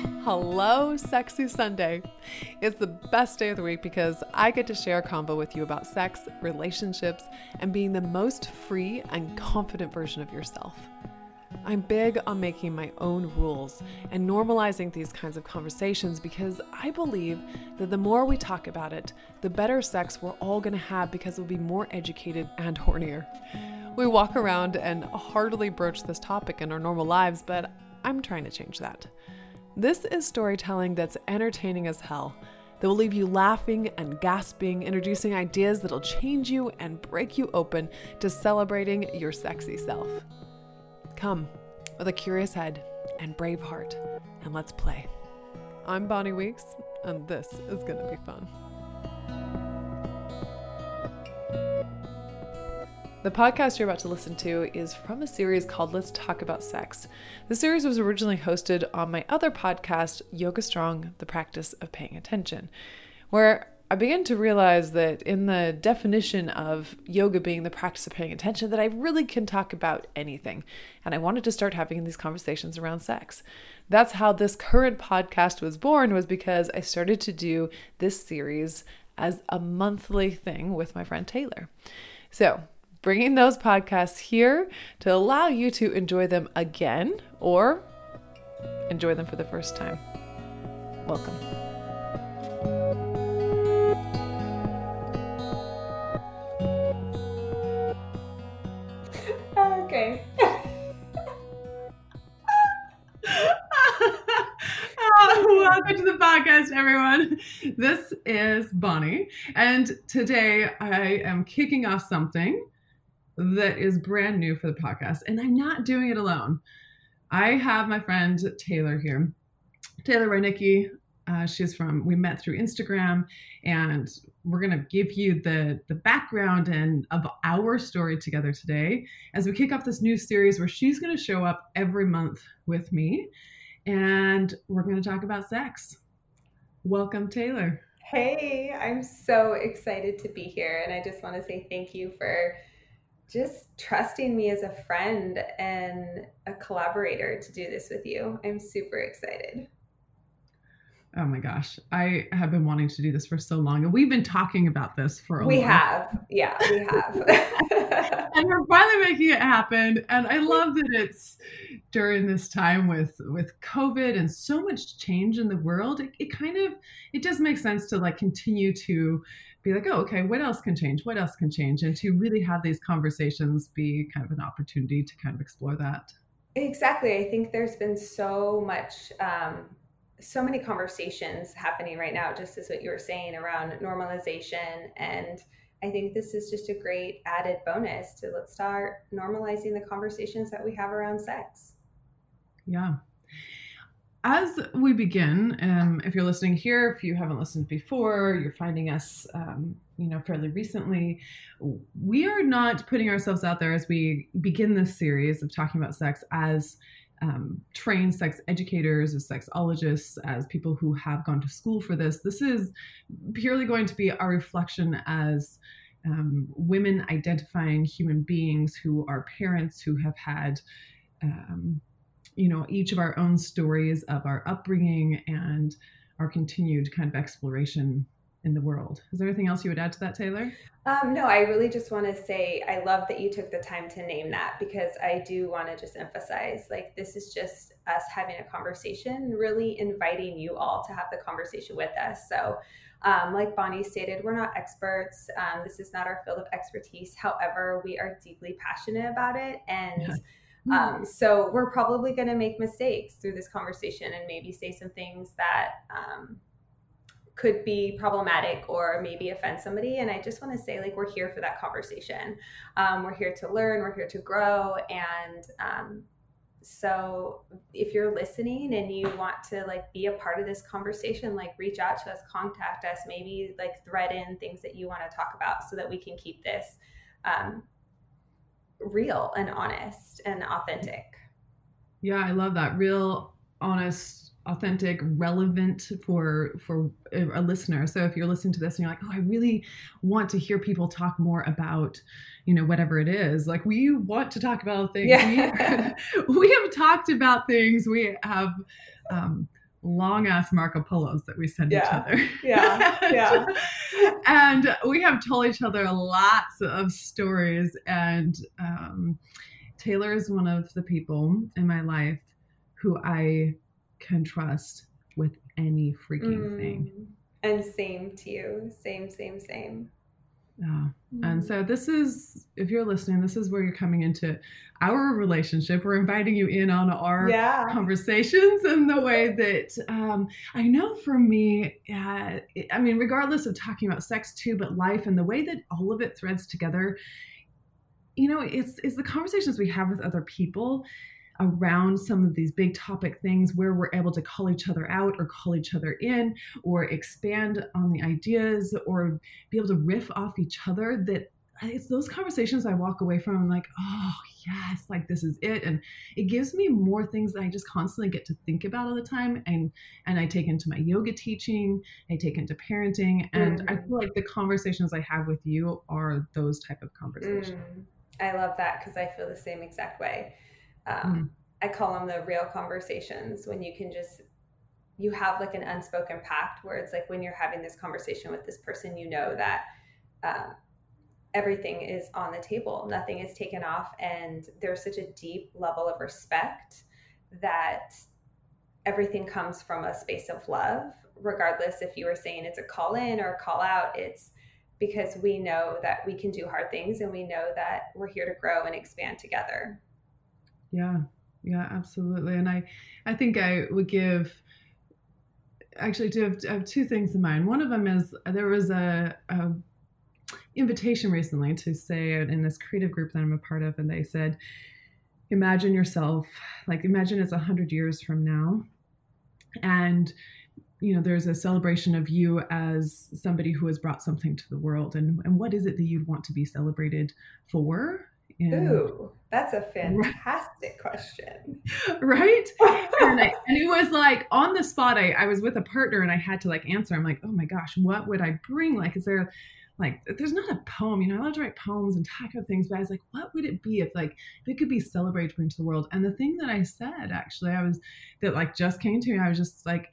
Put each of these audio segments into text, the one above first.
Hello, Sexy Sunday. It's the best day of the week because I get to share a convo with you about sex, relationships, and being the most free and confident version of yourself. I'm big on making my own rules and normalizing these kinds of conversations because I believe that the more we talk about it, the better sex we're all gonna have because we'll be more educated and hornier. We walk around and hardly broach this topic in our normal lives, but I'm trying to change that. This is storytelling that's entertaining as hell, that will leave you laughing and gasping, introducing ideas that'll change you and break you open to celebrating your sexy self. Come with a curious head and brave heart, and let's play. I'm Bonnie Weeks, and this is gonna be fun. The podcast you're about to listen to is from a series called Let's Talk About Sex. The series was originally hosted on my other podcast, Yoga Strong The Practice of Paying Attention, where I began to realize that in the definition of yoga being the practice of paying attention, that I really can talk about anything. And I wanted to start having these conversations around sex. That's how this current podcast was born, was because I started to do this series as a monthly thing with my friend Taylor. So, bringing those podcasts here to allow you to enjoy them again or enjoy them for the first time. Welcome. Okay. Welcome to the podcast, everyone. This is Bonnie, and today I am kicking off something that is brand new for the podcast, and I'm not doing it alone. I have my friend Taylor here. Taylor Rynicki, uh, she's from, we met through Instagram, and we're to give you the, the background and of our story together today as we kick off this new series where she's to show up every month with me, and we're to talk about sex. Welcome, Taylor. Hey, I'm so excited to be here. And I just want to say thank you for just trusting me as a friend and a collaborator to do this with you. I'm super excited. Oh my gosh. I have been wanting to do this for so long. And we've been talking about this for a We long have. Yeah, we have. and we're finally making it happen. And I love that it's during this time with with COVID and so much change in the world. It, it kind of it does make sense to like continue to be like, oh, okay, what else can change? What else can change? And to really have these conversations be kind of an opportunity to kind of explore that. exactly. I think there's been so much um, so many conversations happening right now, just as what you were saying around normalization. And I think this is just a great added bonus to let's start normalizing the conversations that we have around sex. Yeah. As we begin, um, if you're listening here, if you haven't listened before, you're finding us, um, you know, fairly recently. We are not putting ourselves out there as we begin this series of talking about sex as um, trained sex educators, as sexologists, as people who have gone to school for this. This is purely going to be our reflection as um, women identifying human beings who are parents who have had, um, you know, each of our own stories of our upbringing and our continued kind of exploration in the world. Is there anything else you would add to that, Taylor? Um, no, I really just want to say I love that you took the time to name that because I do want to just emphasize like this is just us having a conversation, really inviting you all to have the conversation with us. So, um, like Bonnie stated, we're not experts. Um, this is not our field of expertise. However, we are deeply passionate about it. And um, so we're probably going to make mistakes through this conversation and maybe say some things that um, could be problematic or maybe offend somebody. And I just want to say, like, we're here for that conversation. Um, we're here to learn, we're here to grow. And um, so if you're listening and you want to like be a part of this conversation, like reach out to us, contact us, maybe like thread in things that you want to talk about so that we can keep this um, real and honest and authentic. Yeah, I love that. Real, honest, authentic, relevant for for a listener. So if you're listening to this and you're like, "Oh, I really want to hear people talk more about, you know, whatever it is." Like we want to talk about things. Yeah. We, we have talked about things. We have um long ass Marco Polos that we send yeah. each other. Yeah. Yeah. and we have told each other lots of stories. And um, Taylor is one of the people in my life who I can trust with any freaking mm. thing. And same to you. Same, same, same. Yeah. And so this is, if you're listening, this is where you're coming into our relationship. We're inviting you in on our yeah. conversations and the way that um, I know for me, uh, I mean, regardless of talking about sex too, but life and the way that all of it threads together, you know, it's, it's the conversations we have with other people around some of these big topic things where we're able to call each other out or call each other in or expand on the ideas or be able to riff off each other that it's those conversations I walk away from. I'm like, oh yes, like this is it, and it gives me more things that I just constantly get to think about all the time, and and I take into my yoga teaching, I take into parenting, and mm. I feel like the conversations I have with you are those type of conversations. Mm. I love that because I feel the same exact way. Um, mm. I call them the real conversations when you can just you have like an unspoken pact where it's like when you're having this conversation with this person, you know that um, everything is on the table, nothing is taken off, and there's such a deep level of respect that everything comes from a space of love, regardless if you were saying it's a call in or a call out. It's because we know that we can do hard things and we know that we're here to grow and expand together. Yeah, yeah, absolutely. And I, I think I would give actually to have, have two things in mind. One of them is uh, there was a, a invitation recently to say in this creative group that I'm a part of, and they said, imagine yourself like imagine it's a hundred years from now, and you know there's a celebration of you as somebody who has brought something to the world, and and what is it that you'd want to be celebrated for? And, Ooh, that's a fantastic question. Right? and, I, and, it was like on the spot, I, I was with a partner and I had to like answer. I'm like, oh my gosh, what would I bring? Like, is there like there's not a poem, you know, I love to write poems and talk about things, but I was like, what would it be if like if it could be celebrated into the world? And the thing that I said actually, I was that like just came to me, I was just like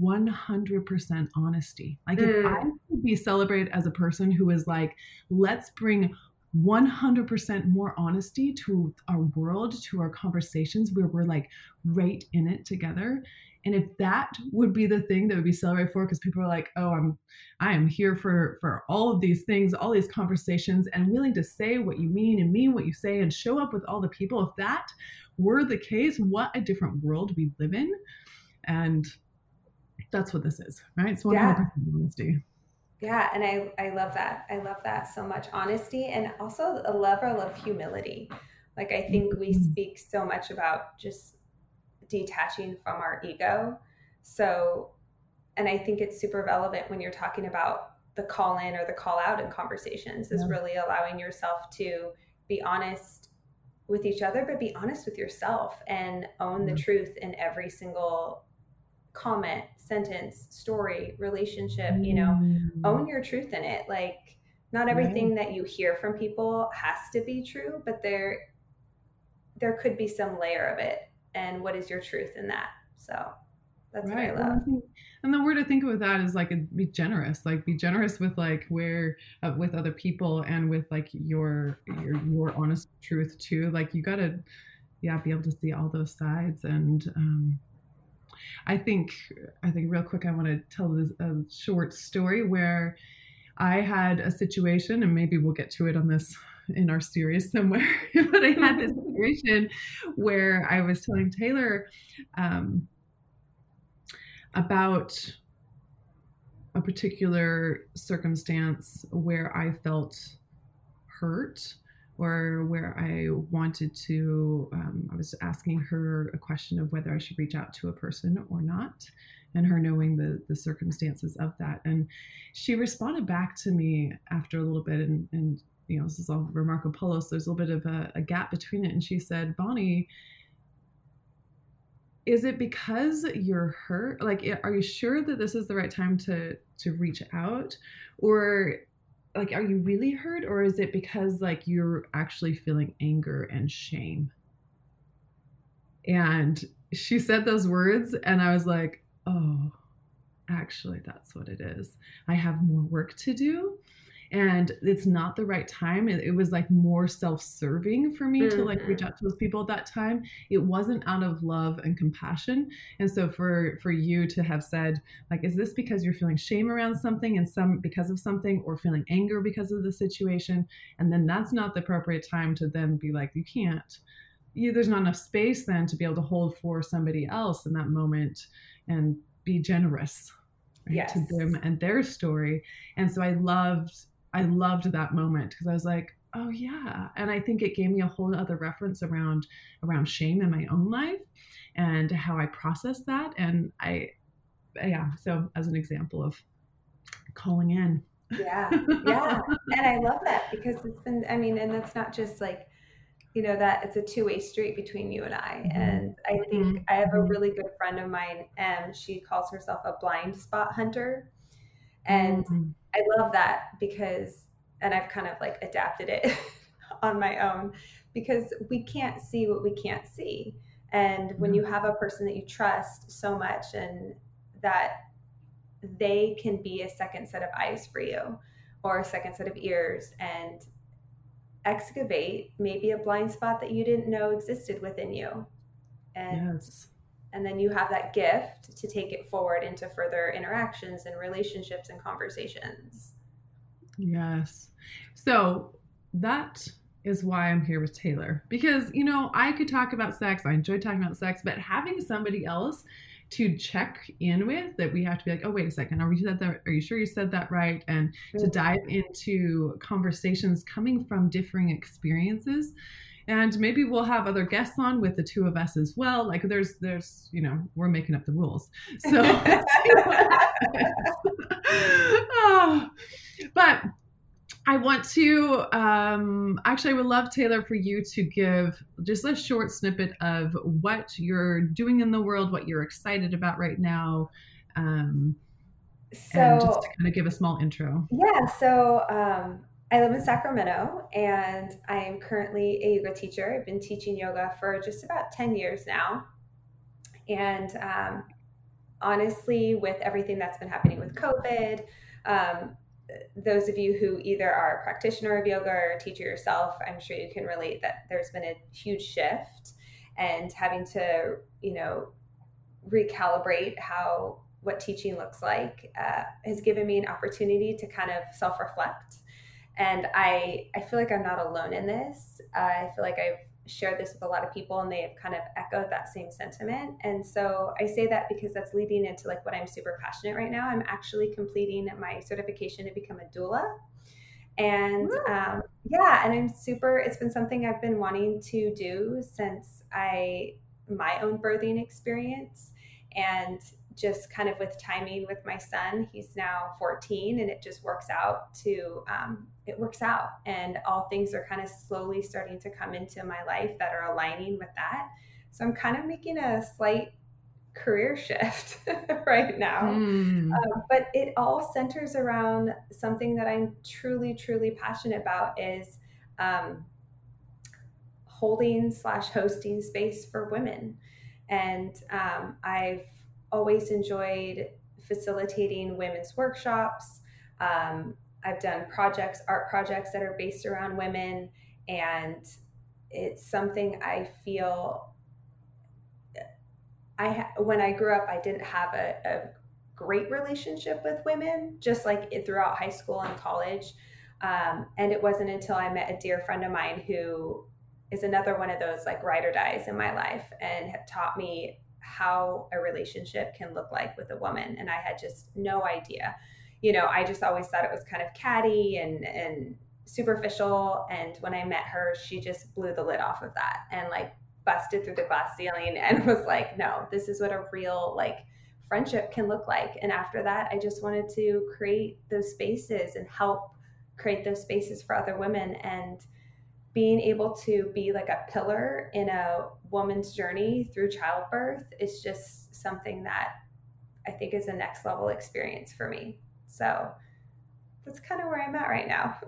100% honesty. Like mm. if I mm. could be celebrated as a person who is like, let's bring 100% more honesty to our world, to our conversations where we're like right in it together. And if that would be the thing that would be celebrated for, because people are like, oh, I'm I am here for for all of these things, all these conversations, and willing to say what you mean and mean what you say and show up with all the people. If that were the case, what a different world we live in. And that's what this is, right? It's 100% yeah. honesty. Yeah, and I I love that. I love that so much honesty and also a level of humility. Like I think we mm-hmm. speak so much about just detaching from our ego. So and I think it's super relevant when you're talking about the call in or the call out in conversations is yeah. really allowing yourself to be honest with each other but be honest with yourself and own the truth in every single comment, sentence, story, relationship, you know, own your truth in it. Like not everything right. that you hear from people has to be true, but there there could be some layer of it. And what is your truth in that? So that's right. what I love. And the word to think with that is like be generous. Like be generous with like where uh, with other people and with like your your your honest truth too. Like you gotta yeah be able to see all those sides and um I think I think real quick I want to tell this a short story where I had a situation, and maybe we'll get to it on this in our series somewhere. but I had this situation where I was telling Taylor um, about a particular circumstance where I felt hurt or where I wanted to, um, I was asking her a question of whether I should reach out to a person or not, and her knowing the the circumstances of that. And she responded back to me after a little bit, and and you know this is all Marco Polo, so there's a little bit of a, a gap between it. And she said, Bonnie. Is it because you're hurt? Like, are you sure that this is the right time to to reach out, or like are you really hurt or is it because like you're actually feeling anger and shame and she said those words, and I was like, oh, actually, that's what it is. I have more work to do and it's not the right time it, it was like more self-serving for me mm-hmm. to like reach mm-hmm. out to those people at that time it wasn't out of love and compassion and so for for you to have said like is this because you're feeling shame around something and some because of something or feeling anger because of the situation and then that's not the appropriate time to then be like you can't you, there's not enough space then to be able to hold for somebody else in that moment and be generous right, yes. to them and their story. And so I loved I loved that moment because I was like, oh yeah. And I think it gave me a whole other reference around around shame in my own life and how I process that. And I yeah, so as an example of calling in. Yeah. Yeah. and I love that because it's been I mean, and that's not just like you know that it's a two-way street between you and I. Mm-hmm. And I think mm-hmm. I have a mm-hmm. really good friend of mine and she calls herself a blind spot hunter. And mm-hmm. I love that because, and I've kind of like adapted it on my own because we can't see what we can't see. And when you mm-hmm. have a person that you trust so much and that they can be a second set of eyes for you or a second set of ears and excavate maybe a blind spot that you didn't know existed within you. And yes and then you have that gift to take it forward into further interactions and relationships and conversations. Yes. So that is why I'm here with Taylor. Because you know I could talk about sex I enjoy talking about sex but having somebody else to check in with that we have to be like oh wait a second are we said that are you sure you said that right? And to mm. dive into conversations coming from differing experiences and maybe we'll have other guests on with the two of us as well like there's there's you know we're making up the rules so oh, but I want to um, actually, I would love Taylor for you to give just a short snippet of what you're doing in the world, what you're excited about right now, um, so, and just to kind of give a small intro. Yeah. So um, I live in Sacramento and I am currently a yoga teacher. I've been teaching yoga for just about 10 years now. And um, honestly, with everything that's been happening with COVID, um, those of you who either are a practitioner of yoga or a teacher yourself, I'm sure you can relate that there's been a huge shift and having to, you know, recalibrate how what teaching looks like uh, has given me an opportunity to kind of self reflect and I I feel like I'm not alone in this. Uh, I feel like I've shared this with a lot of people and they have kind of echoed that same sentiment. And so I say that because that's leading into like what I'm super passionate right now. I'm actually completing my certification to become a doula. And um, yeah, and I'm super, it's been something I've been wanting to do since I, my own birthing experience. And just kind of with timing with my son he's now 14 and it just works out to um, it works out and all things are kind of slowly starting to come into my life that are aligning with that so i'm kind of making a slight career shift right now mm. uh, but it all centers around something that i'm truly truly passionate about is um, holding slash hosting space for women and um, i've always enjoyed facilitating women's workshops. Um, I've done projects, art projects that are based around women, and it's something I feel. I when I grew up, I didn't have a, a great relationship with women, just like it, throughout high school and college. Um, and it wasn't until I met a dear friend of mine who is another one of those like ride or dies in my life and have taught me how a relationship can look like with a woman and i had just no idea you know i just always thought it was kind of catty and and superficial. And when i met her she just blew the lid off of that and like busted through the glass ceiling and was like no this is what a real like friendship can look like. And after that i just wanted to create those spaces and help create those spaces for other women. And being able to be like a pillar in a woman's journey through childbirth is just something that I think is a next level experience for me. So that's kind of where I'm at right now.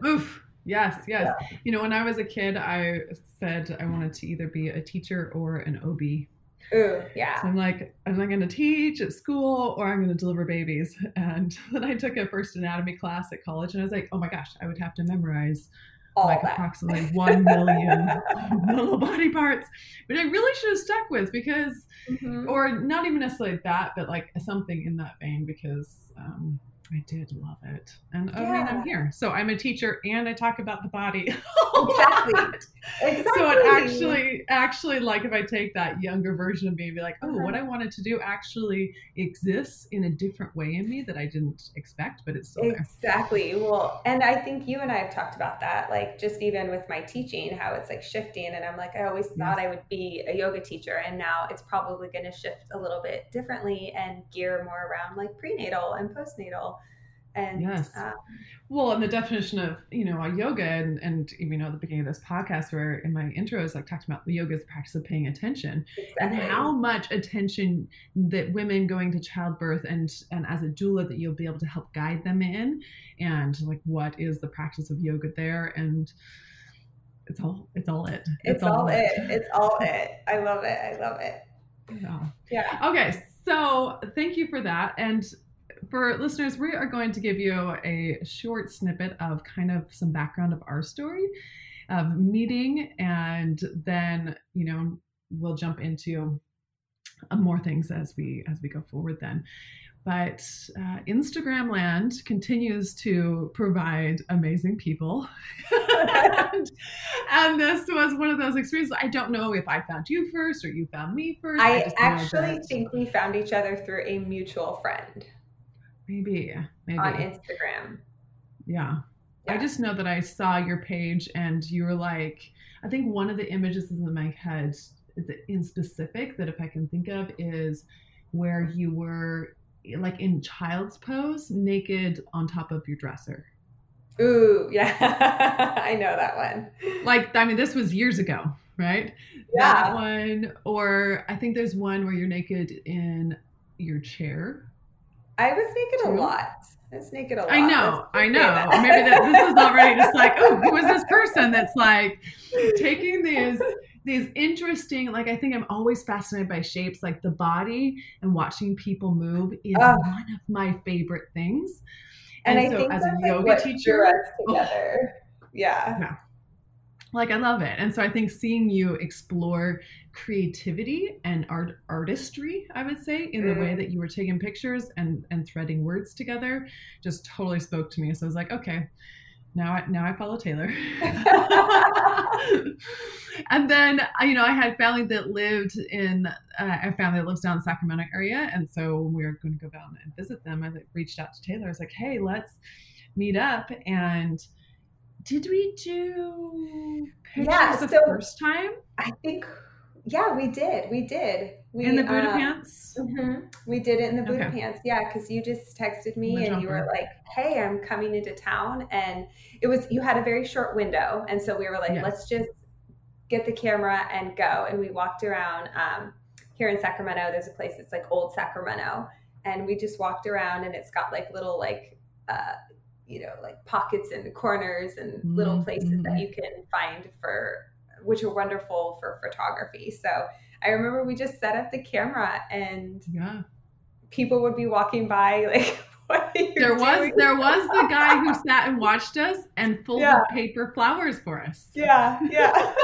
Oof. Yes, yes. Yeah. You know, when I was a kid, I said I wanted to either be a teacher or an OB. Ooh, yeah. So I'm like, am I going to teach at school or I'm going to deliver babies? And then I took a first anatomy class at college and I was like, oh my gosh, I would have to memorize All like that. approximately 1 million little body parts. But I really should have stuck with because, mm-hmm. or not even necessarily that, but like something in that vein because, um, I did love it. And yeah. oh, and I'm here. So I'm a teacher and I talk about the body. exactly. exactly. So it actually, actually, like if I take that younger version of me and be like, oh, uh-huh. what I wanted to do actually exists in a different way in me that I didn't expect, but it's still there. Exactly. Well, and I think you and I have talked about that, like just even with my teaching, how it's like shifting. And I'm like, I always thought yes. I would be a yoga teacher. And now it's probably going to shift a little bit differently and gear more around like prenatal and postnatal and yes. Um, well, and the definition of you know yoga, and and you know at the beginning of this podcast, where in my intro intros, like talked about the yoga is the practice of paying attention, exactly. and how much attention that women going to childbirth and and as a doula that you'll be able to help guide them in, and like what is the practice of yoga there, and it's all it's all it. It's, it's all, all it. it. It's all it. I love it. I love it. Yeah. Yeah. Okay. So thank you for that. And for listeners, we are going to give you a short snippet of kind of some background of our story of meeting, and then you know we'll jump into uh, more things as we as we go forward. Then, but uh, Instagram land continues to provide amazing people. and, and, this was one of those experiences. I don't know if I found you first or you found me first. I, I actually think we found each other through a mutual friend. Maybe, maybe on Instagram. Yeah. yeah. I just know that I saw your page and you were like, I think one of the images is in my head in specific that if I can think of is where you were like in child's pose, naked on top of your dresser. Ooh, yeah. I know that one. Like, I mean, this was years ago, right? Yeah. That one, or I think there's one where you're naked in your chair I was naked a lot. I was naked a lot. I know, I know. Maybe that, this is already just like, oh, who is this person that's like taking these these interesting like I think I'm always fascinated by shapes like the body and watching people move is uh, one of my favorite things. And, and so as a yoga like teacher, oh, together. Oh, yeah. yeah like I love it. And so I think seeing you explore creativity and art artistry, I would say, in the way mm. that you were taking pictures and and threading words together, just totally spoke to me. So I was like, okay, now I now I follow Taylor. and then you know I had family that lived in uh, a family that lives down in the Sacramento area, and so when we were going to go down and visit them, I reached out to Taylor. I was like, hey, let's meet up and did we do pictures yeah, the first time? I think, yeah, we did. We did. We, in the Buddha um, pants? Mm-hmm. We did it in the Buddha okay. pants. Yeah, because you just texted me and you were like, hey, I'm coming into town. And it was, you had a very short window. And so we were like, yes. let's just get the camera and go. And we walked around um, here in Sacramento. There's a place that's like old Sacramento. And we just walked around and it's got like little like, uh, you know like pockets and corners and mm-hmm. little places mm-hmm. that you can find for which are wonderful for photography. So i remember we just set up the camera and yeah. people would be walking by like there was there was the guy who sat and watched us and folded yeah. paper flowers for us. Yeah yeah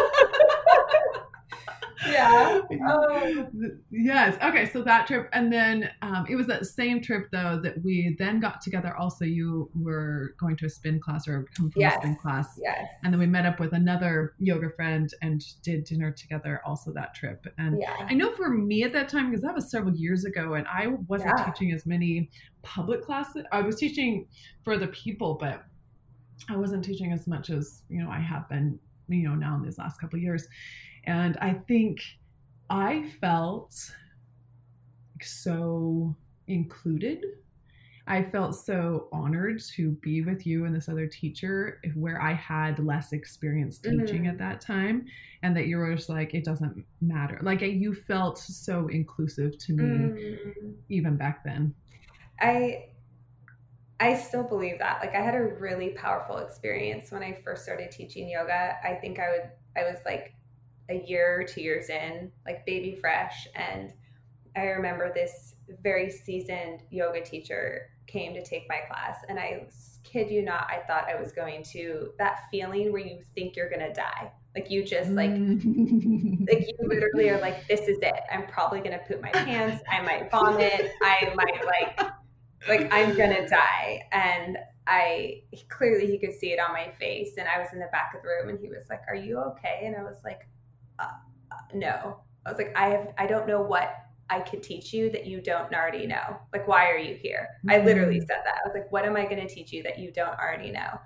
yeah. Oh. Yes. Okay. So that trip, and then um, it was that same trip though that we then got together. Also, you were going to a spin class or come from yes. a spin class. Yes. And then we met up with another yoga friend and did dinner together. Also that trip. And yeah. I know for me at that time because that was several years ago, and I wasn't yeah. teaching as many public classes. I was teaching for the people, but I wasn't teaching as much as you know I have been you know now in these last couple of years and I think I felt so included. I felt so honored to be with you and this other teacher where I had less experience teaching mm-hmm. at that time and that you were just like it doesn't matter. Like you felt so inclusive to me mm-hmm. even back then. I I still believe that. Like I had a really powerful experience when I first started teaching yoga. I think I would I was like a year or two years in, like baby fresh. And I remember this very seasoned yoga teacher came to take my class. And I kid you not, I thought I was going to that feeling where you think you're going to die. Like you just like, like you literally are like, this is it. I'm probably going to poop my pants. I might vomit. I might like, like I'm going to die. And I clearly he could see it on my face. And I was in the back of the room and he was like, are you okay? And I was like, uh, no. I was like, I have, I don't know what I could teach you that you don't already know. Like, why are you here? Mm-hmm. I literally mm. said that. I was like, what am I going to teach you that you don't already know?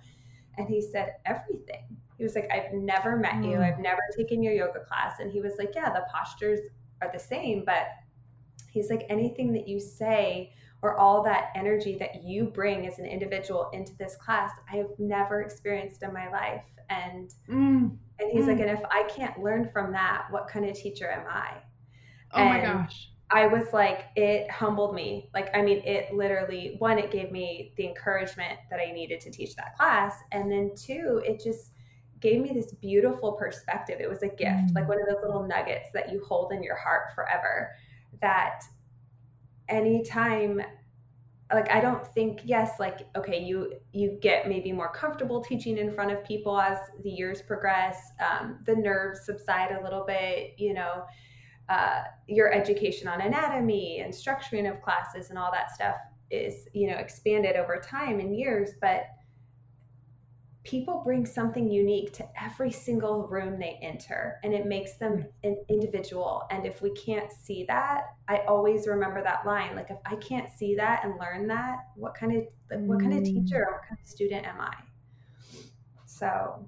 And he said, everything. He was like, I've never met mm-hmm. you. I've never taken your yoga class. And he was like, yeah, the postures are the same, but he's like, anything that you say or all that energy that you bring as an individual into this class, I have never experienced in my life. And mm. And he's mm. like, and if I can't learn from that, what kind of teacher am I? Oh and my gosh. I was like, it humbled me. Like, I mean, it literally, one, it gave me the encouragement that I needed to teach that class. And then two, it just gave me this beautiful perspective. It was a gift, mm. like one of those little nuggets that you hold in your heart forever. That anytime like i don't think yes like okay you you get maybe more comfortable teaching in front of people as the years progress um, the nerves subside a little bit you know uh, your education on anatomy and structuring of classes and all that stuff is you know expanded over time and years but people bring something unique to every single room they enter and it makes them an individual. And if we can't see that i always remember that line like if i can't see that and learn that what kind of like, what kind of teacher what kind of student am i? So.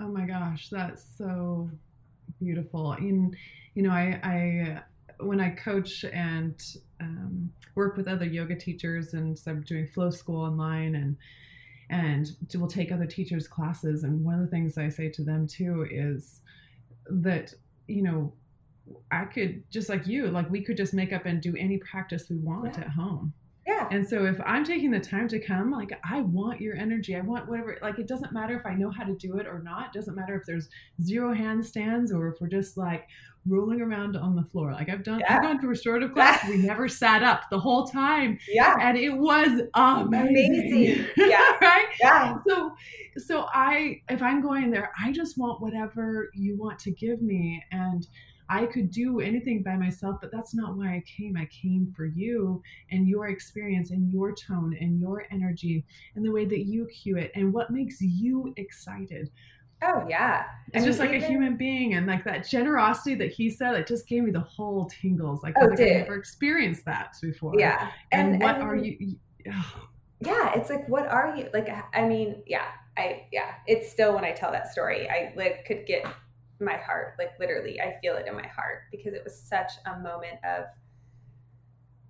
Oh my gosh that's so beautiful. And you know i i when i coach and um, work with other yoga teachers and so i'm doing flow school online and and will take other teachers' classes. And one of the things I say to them too is that, you know, I could just like you, like we could just make up and do any practice we want yeah. at home. Yeah. And so if I'm taking the time to come, like I want your energy. I want whatever like it doesn't matter if I know how to do it or not. It doesn't matter if there's zero handstands or if we're just like rolling around on the floor. Like I've done yeah. I've gone to restorative class. we never sat up the whole time. Yeah. And it was amazing. amazing. Yeah. right? Yeah. So so I if I'm going there, I just want whatever you want to give me. And I could do anything by myself, but that's not why I came. I came for you and your experience and your tone and your energy and the way that you cue it and what makes you excited. Oh yeah. It's I just like even... a human being and like that generosity that he said, it just gave me the whole tingles. Like, oh, like I've never experienced that before. Yeah. And, and what and, are you? Yeah, it's like what are you like? I mean, yeah, I yeah. It's still when I tell that story, I like could get my heart like literally i feel it in my heart because it was such a moment of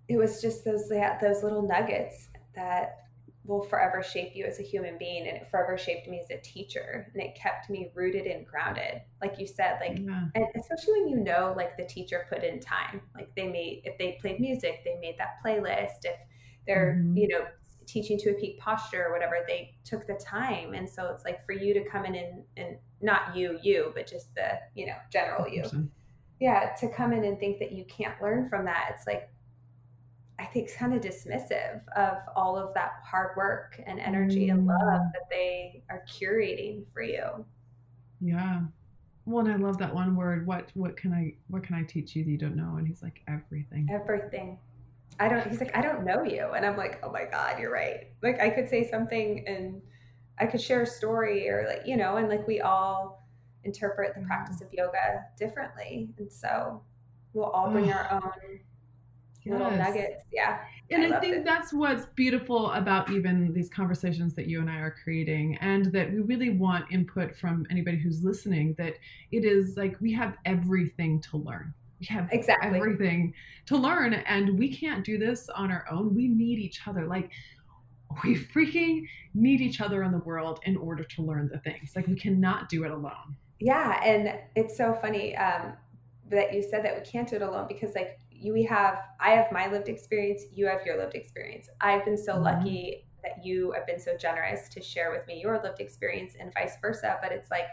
it was just those those little nuggets that will forever shape you as a human being and it forever shaped me as a teacher and it kept me rooted and grounded like you said like yeah. and especially when you know like the teacher put in time like they made if they played music they made that playlist if they're mm-hmm. you know teaching to a peak posture or whatever they took the time. And so it's like for you to come in and, and not you you but just the you know general you. Yeah to come in and think that you can't learn from that it's like i think kind of dismissive of all of that hard work and energy mm. and love mm. that they are curating for you. Yeah. Well and i love that one word what what can i what can i teach you that you don't know? And he's like everything. Everything I don't, he's like, I don't know you. And I'm like, oh my God, you're right. Like I could say something and I could share a story or like, you know, and like we all interpret the mm-hmm. practice of yoga differently. And so we'll all bring our own yes. little nuggets. Yeah. And I, I think it. that's what's beautiful about even these conversations that you and I are creating, and that we really want input from anybody who's listening. That it is like we have everything to learn we have exactly. everything to learn and we can't do this on our own. We need each other. Like we freaking need each other in the world in order to learn the things. Like we cannot do it alone. Yeah and it's so funny um, that you said that we can't do it alone because like you we have i have my lived experience you have your lived experience. I've been so mm-hmm. lucky that you have been so generous to share with me your lived experience and vice versa but it's like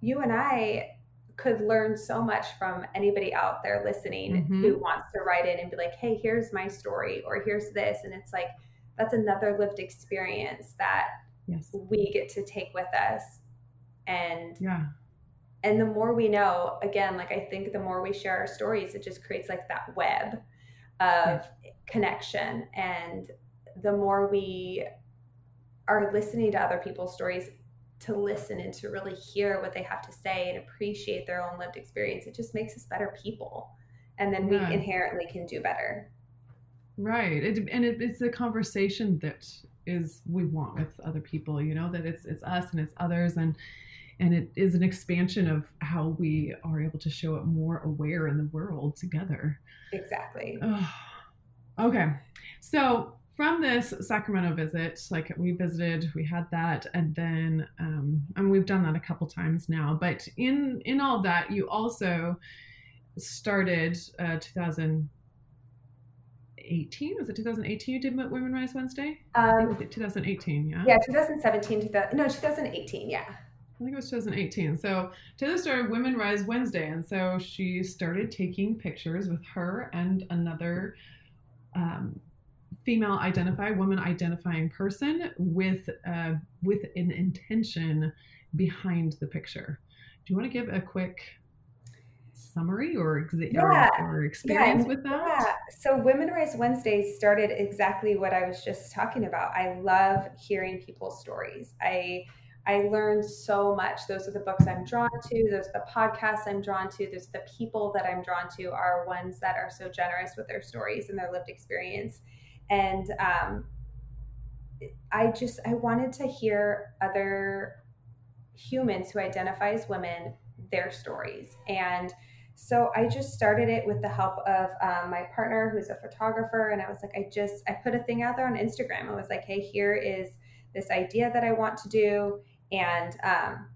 you and i could learn so much from anybody out there listening mm-hmm. who wants to write in and be like, hey, here's my story, or here's this. And it's like, that's another lived experience that yes. we get to take with us. And yeah. And the more we know, again, like I think the more we share our stories, it just creates like that web of yeah. connection. And the more we are listening to other people's stories, to listen and to really hear what they have to say and appreciate their own lived experience, it just makes us better people. And then yeah. we inherently can do better. Right. It, and it, it's a conversation that is we want with other people, you know, that it's it's us and it's others and and it is an expansion of how we are able to show up more aware in the world together. Exactly. Oh. Okay. So from this Sacramento visit, like we visited, we had that, and then um, and we've done that a couple times now. But in in all that, you also started uh, 2018. Was it 2018? You did Women Rise Wednesday. Um, 2018. Yeah. Yeah, 2017. 2000, no, 2018. Yeah. I think it was 2018. So Taylor started Women Rise Wednesday, and so she started taking pictures with her and another um, female identify, woman identifying person with uh, with an intention behind the picture. Do you want to give a quick summary or, exa- yeah. or, or experience yeah. with that? Yeah. So Women Rise Wednesdays started exactly what I was just talking about. I love hearing people's stories. I I learned so much. Those are the books I'm drawn to. Those are the podcasts I'm drawn to. There's the people that I'm drawn to are ones that are so generous with their stories and their lived experience. And um, I just I wanted to hear other humans who identify as women their stories. And so i just started it with the help of um, my partner who's a photographer. And i was like i just i put a thing out there on instagram. I was like hey here is this idea that i want to do. And um,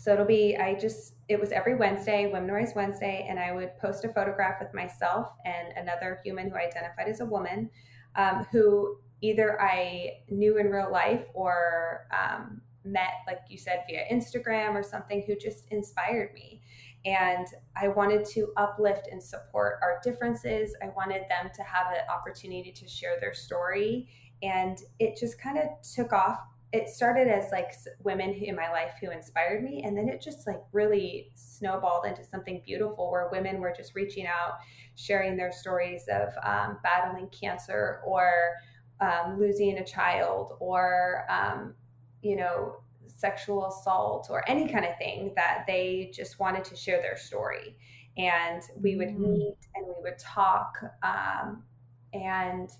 so it'll be, I just, it was every Wednesday, Women Wednesday, and I would post a photograph with myself and another human who identified as a woman um, who either I knew in real life or um, met, like you said, via Instagram or something who just inspired me. And I wanted to uplift and support our differences. I wanted them to have an opportunity to share their story. And it just kind of took off it started as like women in my life who inspired me and then it just like really snowballed into something beautiful where women were just reaching out sharing their stories of um, battling cancer or um, losing a child or um, you know sexual assault or any kind of thing that they just wanted to share their story and we would mm-hmm. meet and we would talk um, and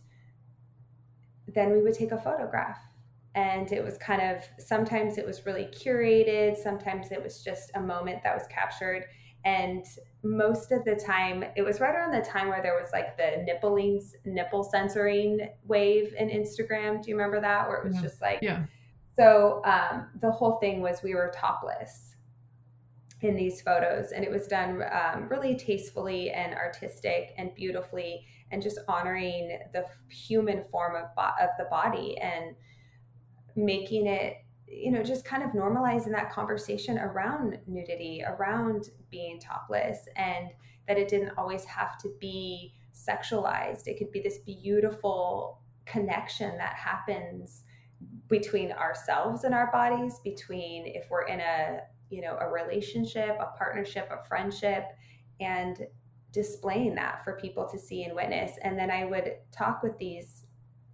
then we would take a photograph and it was kind of sometimes it was really curated sometimes it was just a moment that was captured. And most of the time it was right around the time where there was like the nippling nipple censoring wave in instagram. Do you remember that? Where it was yeah. just like yeah. so um, the whole thing was we were topless in these photos. And it was done um, really tastefully and artistic and beautifully and just honoring the human form of, bo- of the body. And making it you know just kind of normalizing that conversation around nudity around being topless and that it didn't always have to be sexualized. It could be this beautiful connection that happens between ourselves and our bodies between if we're in a you know a relationship a partnership a friendship and displaying that for people to see and witness. And then i would talk with these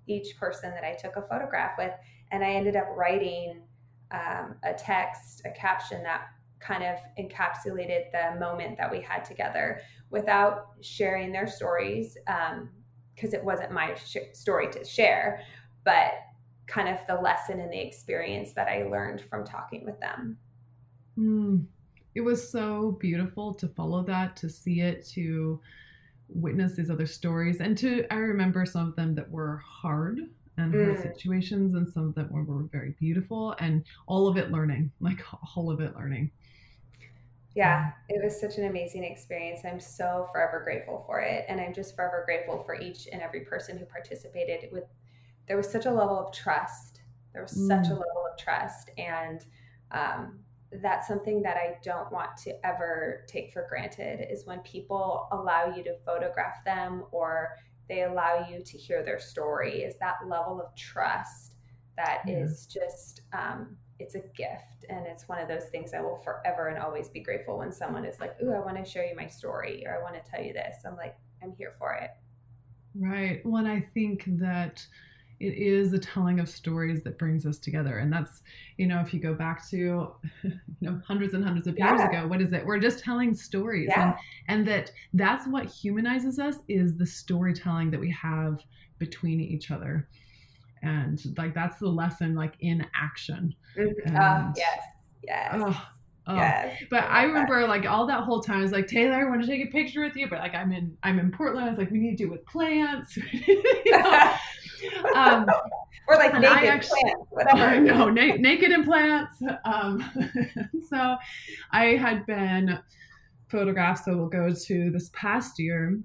each person that i took a photograph with and I ended up writing um, a text, a caption that kind of encapsulated the moment that we had together without sharing their stories because um, it wasn't my sh- story to share, but kind of the lesson and the experience that I learned from talking with them. Mm. It was so beautiful to follow that, to see it, to witness these other stories, and to I remember some of them that were hard and mm. situations and some of them were, were very beautiful and all of it learning like all of it learning yeah it was such an amazing experience i'm so forever grateful for it and i'm just forever grateful for each and every person who participated with there was such a level of trust there was mm. such a mm. level of trust and um, that's something that I don't want to ever take for granted is when people allow you to photograph them or they allow you to hear their story is that level of trust that is just um, it's a gift. And it's one of those things i will forever and always be grateful when someone is like ooh i want to show you my story or i want to tell you this. I'm like i'm here for it. Right. Well and i think that it is the telling of stories that brings us together. And that's you know if you go back to you know hundreds and hundreds of years yeah. ago what is it? We're just telling stories. Yeah. and and that that's what humanizes us is the storytelling that we have between each other. And like that's the lesson like in action. Mm-hmm. uh, yes. Yes. Oh, Oh. Yes. But I, I remember that. like all that whole time I was like, Taylor, I want to take a picture with you. But like I'm in I'm in Portland. I was like, we need to do it with plants. um, or like naked actually, plants, whatever. No, na- naked and plants. Um, so I had been photographed, so we'll go to this past year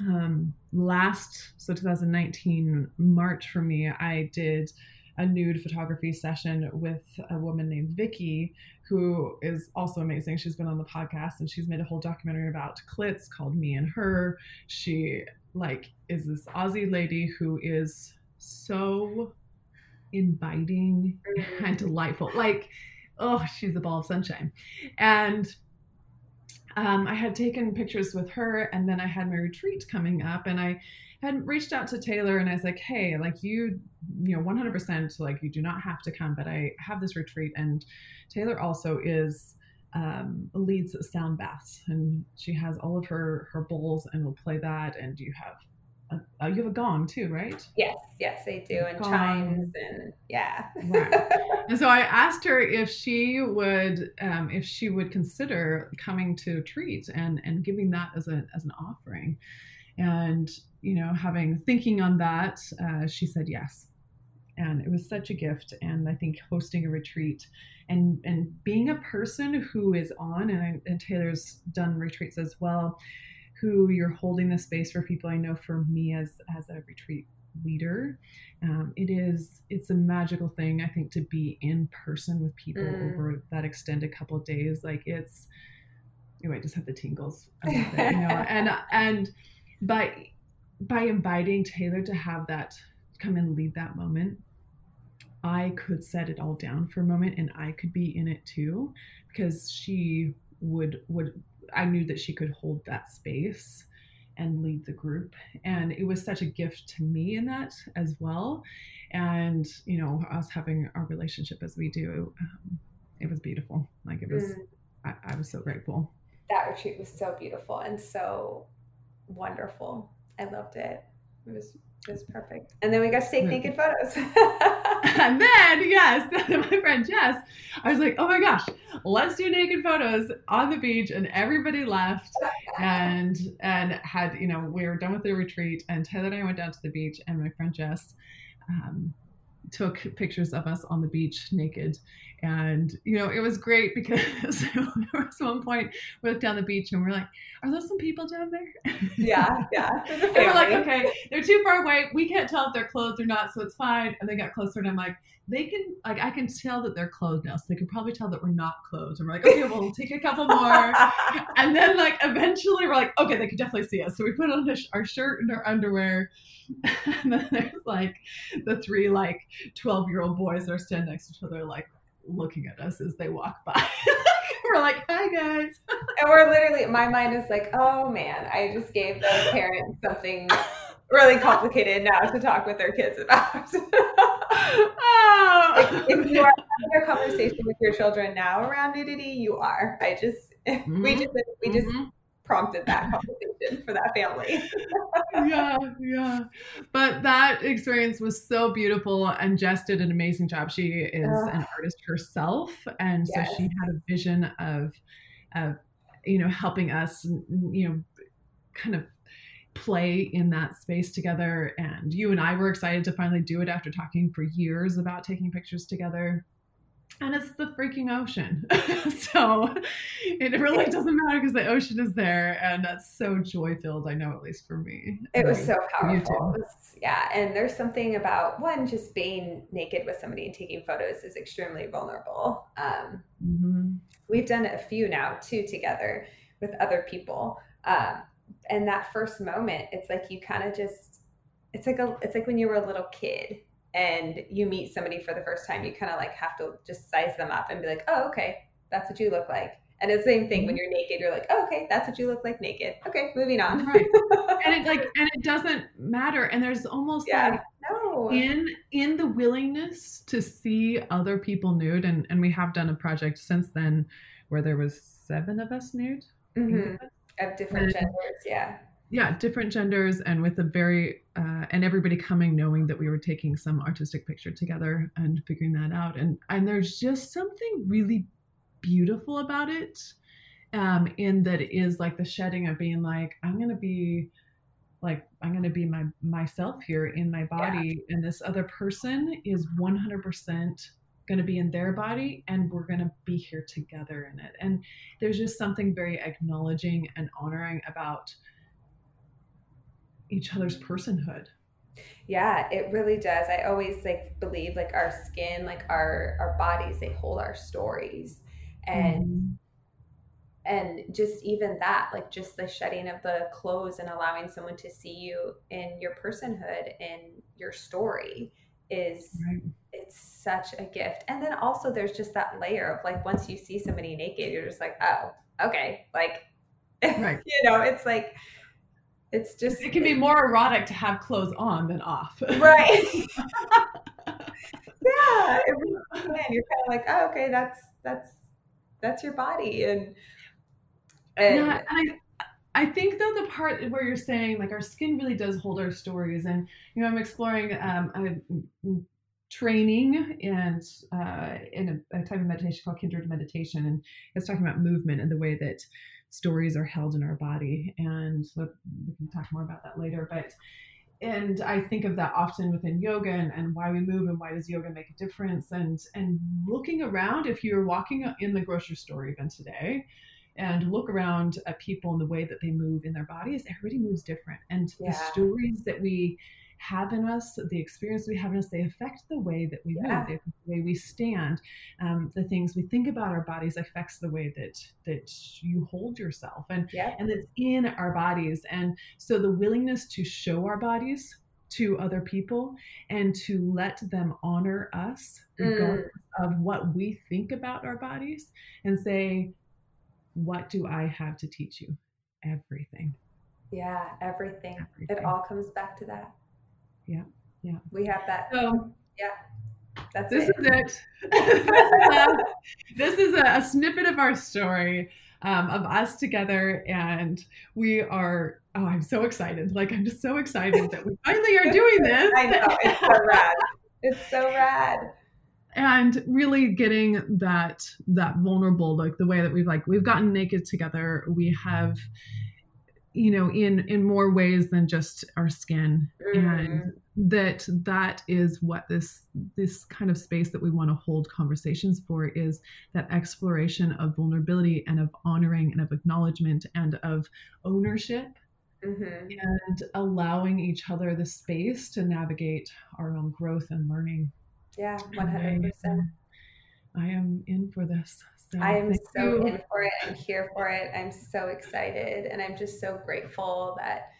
um, last so 2019 March for me, I did a nude photography session with a woman named Vicky, who is also amazing. She's been on the podcast and she's made a whole documentary about clits called Me and Her. She like is this Aussie lady who is so inviting mm-hmm. and delightful. Like, oh, she's a ball of sunshine. And um, I had taken pictures with her, and then I had my retreat coming up, and I had reached out to Taylor, and I was like, "Hey, like you, you know, 100%, like you do not have to come, but I have this retreat." And Taylor also is um, leads sound baths, and she has all of her her bowls, and will play that, and you have uh, you have a gong too, right? Yes, yes, they do, and gong. chimes, and yeah. right. And so I asked her if she would, um, if she would consider coming to treat and and giving that as a as an offering, and you know, having thinking on that, uh, she said yes, and it was such a gift. And I think hosting a retreat and and being a person who is on, and, I, and Taylor's done retreats as well who you're holding the space for people. I know for me as as a retreat leader, um, it is it's a magical thing. I think to be in person with people mm. over that extended couple of days. Like it's, oh, I just have the tingles. It, you know, and and by by inviting Taylor to have that come and lead that moment, I could set it all down for a moment and I could be in it too because she would would I knew that she could hold that space and lead the group. And it was such a gift to me in that as well. And, you know, us having our relationship as we do, um, it was beautiful. Like it was, mm. I, I was so grateful. That retreat was so beautiful and so wonderful. I loved it. It was it was perfect. And then we got to take naked photos. and then, yes, my friend Jess, I was like, oh my gosh, let's do naked photos on the beach. And everybody left and and had, you know, we were done with the retreat. And Taylor and I went down to the beach and my friend Jess um, took pictures of us on the beach naked and you know it was great because there was one point we looked down the beach and we're like are those some people down there? Yeah yeah and we're like okay they're too far away. We can't tell if they're clothed or not so it's fine. And they got closer and i'm like they can like i can tell that they're clothed now so they can probably tell that we're not clothed. And we're like okay well we'll take a couple more. And then like eventually we're like okay they can definitely see us. So we put on our shirt and our underwear. And then there's like the three like 12 year old boys that are standing next to each other like looking at us as they walk by. we're like, hi guys. and we're literally, my mind is like, oh man, I just gave the parents something really complicated now to talk with their kids about. oh. if, if, you are having a conversation with your children now around nudity, you are. I just, mm-hmm. we just, we just mm-hmm prompted that conversation for that family. yeah, yeah. But that experience was so beautiful, and Jess did an amazing job. She is uh, an artist herself, and yes. so she had a vision of, of, you know, helping us, you know, kind of play in that space together. And you and I were excited to finally do it after talking for years about taking pictures together. And it's the freaking ocean. so it really doesn't matter because the ocean is there, and that's so joy filled. I know, at least for me. It was so powerful. Was, yeah, and there's something about one just being naked with somebody and taking photos is extremely vulnerable. Um, mm-hmm. We've done a few now too together with other people, um, and that first moment, it's like you kind of just. It's like a. It's like when you were a little kid and you meet somebody for the first time, you kind of like have to just size them up and be like, oh, okay, that's what you look like. And it's the same thing when mm-hmm. you're naked, you're like, oh, okay, that's what you look like naked. Okay, moving on. Right. and it like and it doesn't matter. And there's almost yeah, like no. in in the willingness to see other people nude, and and we have done a project since then where there was seven of us nude. Mm-hmm. Of different and, genders, yeah yeah different genders and with a very uh, and everybody coming knowing that we were taking some artistic picture together and figuring that out and and there's just something really beautiful about it um in that it is like the shedding of being like i'm gonna be like i'm gonna be my myself here in my body yeah. and this other person is 100% going to be in their body and we're going to be here together in it and there's just something very acknowledging and honoring about each other's personhood yeah it really does i always like believe like our skin like our our bodies they hold our stories and mm. and just even that like just the shedding of the clothes and allowing someone to see you in your personhood and your story is right. it's such a gift and then also there's just that layer of like once you see somebody naked you're just like oh okay like right. you know it's like it's just it can be more erotic to have clothes on than off. Right. Yeah really you're kind of like oh okay that's that's that's your body and and yeah, I, I think though the part where you're saying like our skin really does hold our stories and you know i'm exploring um I'm training and uh, in a, a type of meditation called kindred meditation and it's talking about movement and the way that stories are held in our body. And we can talk more about that later. But and I think of that often within yoga and, and why we move and why does yoga make a difference and and looking around if you're walking in the grocery store even today and look around at people and the way that they move in their bodies everybody moves different and yeah. the stories that we have in us, the experience we have in us, they affect the way that we yeah. move, the way we stand. Um, the things we think about our bodies affects the way that that you hold yourself, and yeah. and it's in our bodies. And so the willingness to show our bodies to other people and to let them honor us regardless mm. of what we think about our bodies and say what do i have to teach you everything yeah everything. everything. it all comes back to that yeah, yeah. We have that. So, yeah. That's this it. is it. this is, a, this is a, a, snippet of our story um, of us together, and we are. Oh, I'm so excited! Like I'm just so excited that we finally are doing this. I know it's so rad. It's so rad. And really getting that that vulnerable, like the way that we've like we've gotten naked together. We have you know in in more ways than just our skin mm-hmm. and that that is what this this kind of space that we want to hold conversations for is that exploration of vulnerability and of honoring and of acknowledgement and of ownership mm-hmm. and allowing each other the space to navigate our own growth and learning yeah 100% I am in for this I am so you. in for it. I'm here for it. I'm so excited. And I'm just so grateful that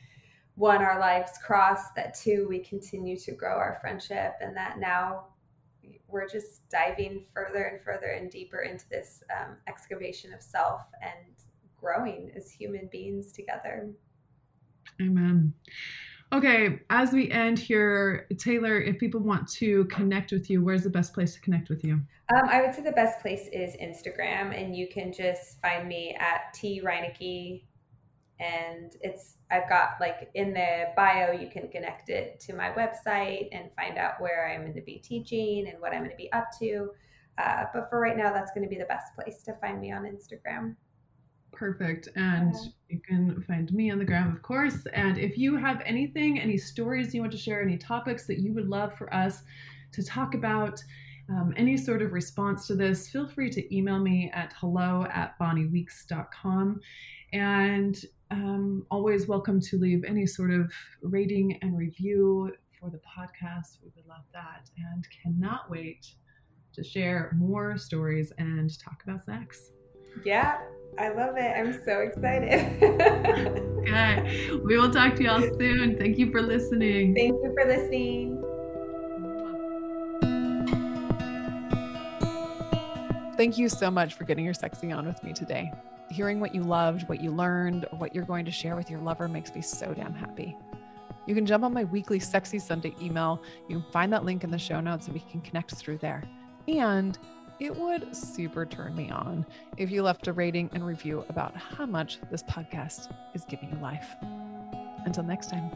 one, our lives crossed, that two, we continue to grow our friendship, and that now we're just diving further and further and deeper into this um, excavation of self and growing as human beings together. Amen. Okay, as we end here, Taylor, if people want to connect with you, where's the best place to connect with you? Um, I would say the best place is Instagram, and you can just find me at T Rynicki. And it's I've got like in the bio, you can connect it to my website and find out where I'm going to be teaching and what I'm going to be up to. Uh, but for right now, that's going to be the best place to find me on Instagram. Perfect. And you can find me on the gram, of course. And if you have anything, any stories you want to share, any topics that you would love for us to talk about, um, any sort of response to this, feel free to email me at hello at bonnieweeks.com. And um, always welcome to leave any sort of rating and review for the podcast. We would love that and cannot wait to share more stories and talk about sex. Yeah, I love it. I'm so excited. okay. We will talk to y'all soon. Thank you for listening. Thank you for listening. Thank you so much for getting your sexy on with me today. Hearing what you loved, what you learned, or what you're going to share with your lover makes me so damn happy. You can jump on my weekly Sexy Sunday email. You can find that link in the show notes and we can connect through there. And it would super turn me on if you left a rating and review about how much this podcast is giving you life. Until next time.